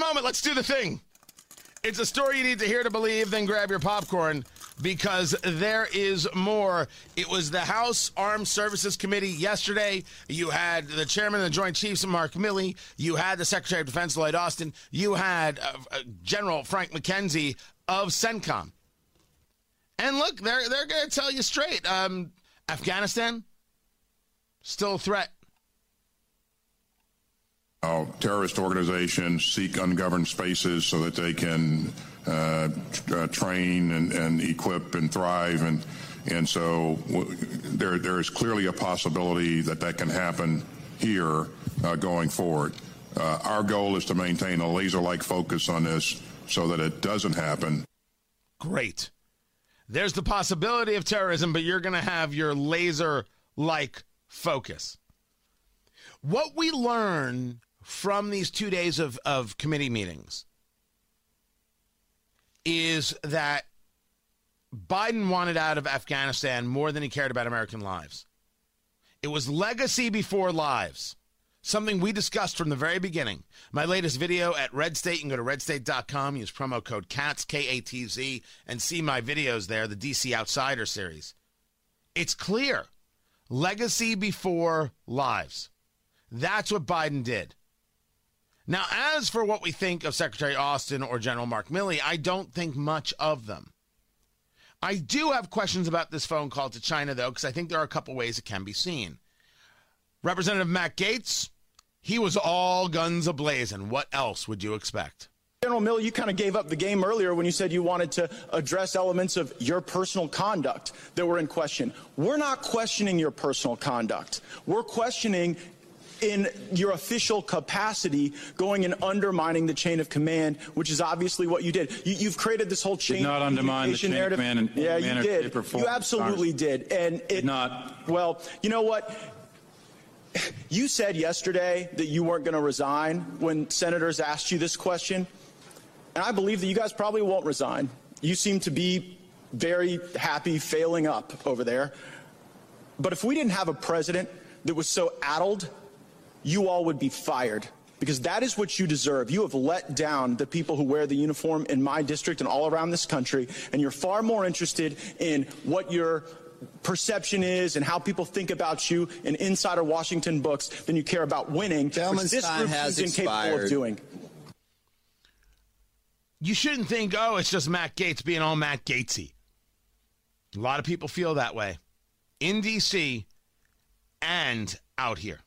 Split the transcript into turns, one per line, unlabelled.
moment, let's do the thing. It's a story you need to hear to believe, then grab your popcorn because there is more. It was the House Armed Services Committee yesterday. You had the chairman of the Joint Chiefs, Mark Milley. You had the Secretary of Defense, Lloyd Austin. You had uh, uh, General Frank McKenzie of CENTCOM. And look, they're, they're going to tell you straight um, Afghanistan, still a threat.
How terrorist organizations seek ungoverned spaces so that they can uh, uh, train and, and, equip and thrive. And, and so w- there, there is clearly a possibility that that can happen here uh, going forward. Uh, our goal is to maintain a laser like focus on this so that it doesn't happen.
Great. There's the possibility of terrorism, but you're going to have your laser like focus. What we learn from these two days of, of committee meetings is that Biden wanted out of Afghanistan more than he cared about American lives. It was legacy before lives, something we discussed from the very beginning. My latest video at Red State, you can go to redstate.com, use promo code KATZ, K A T Z, and see my videos there, the DC Outsider series. It's clear legacy before lives. That's what Biden did. Now, as for what we think of Secretary Austin or General Mark Milley, I don't think much of them. I do have questions about this phone call to China, though, because I think there are a couple ways it can be seen. Representative Matt Gaetz, he was all guns ablazing. What else would you expect?
General Milley, you kind of gave up the game earlier when you said you wanted to address elements of your personal conduct that were in question. We're not questioning your personal conduct. We're questioning in your official capacity going and undermining the chain of command, which is obviously what you did. You, have created this whole chain.
Did not undermine the chain
narrative.
of command.
yeah, you did. You absolutely did, and it.
Did not.
Well, you know what? You said yesterday that you weren't going to resign when senators asked you this question, and I believe that you guys probably won't resign. You seem to be very happy failing up over there. But if we didn't have a president that was so addled you all would be fired because that is what you deserve. You have let down the people who wear the uniform in my district and all around this country, and you're far more interested in what your perception is and how people think about you in insider Washington books than you care about winning,
Gentleman's
which this group is incapable
expired.
of doing.
You shouldn't think, oh, it's just Matt Gaetz being all Matt Gaetzy. A lot of people feel that way in D.C. and out here.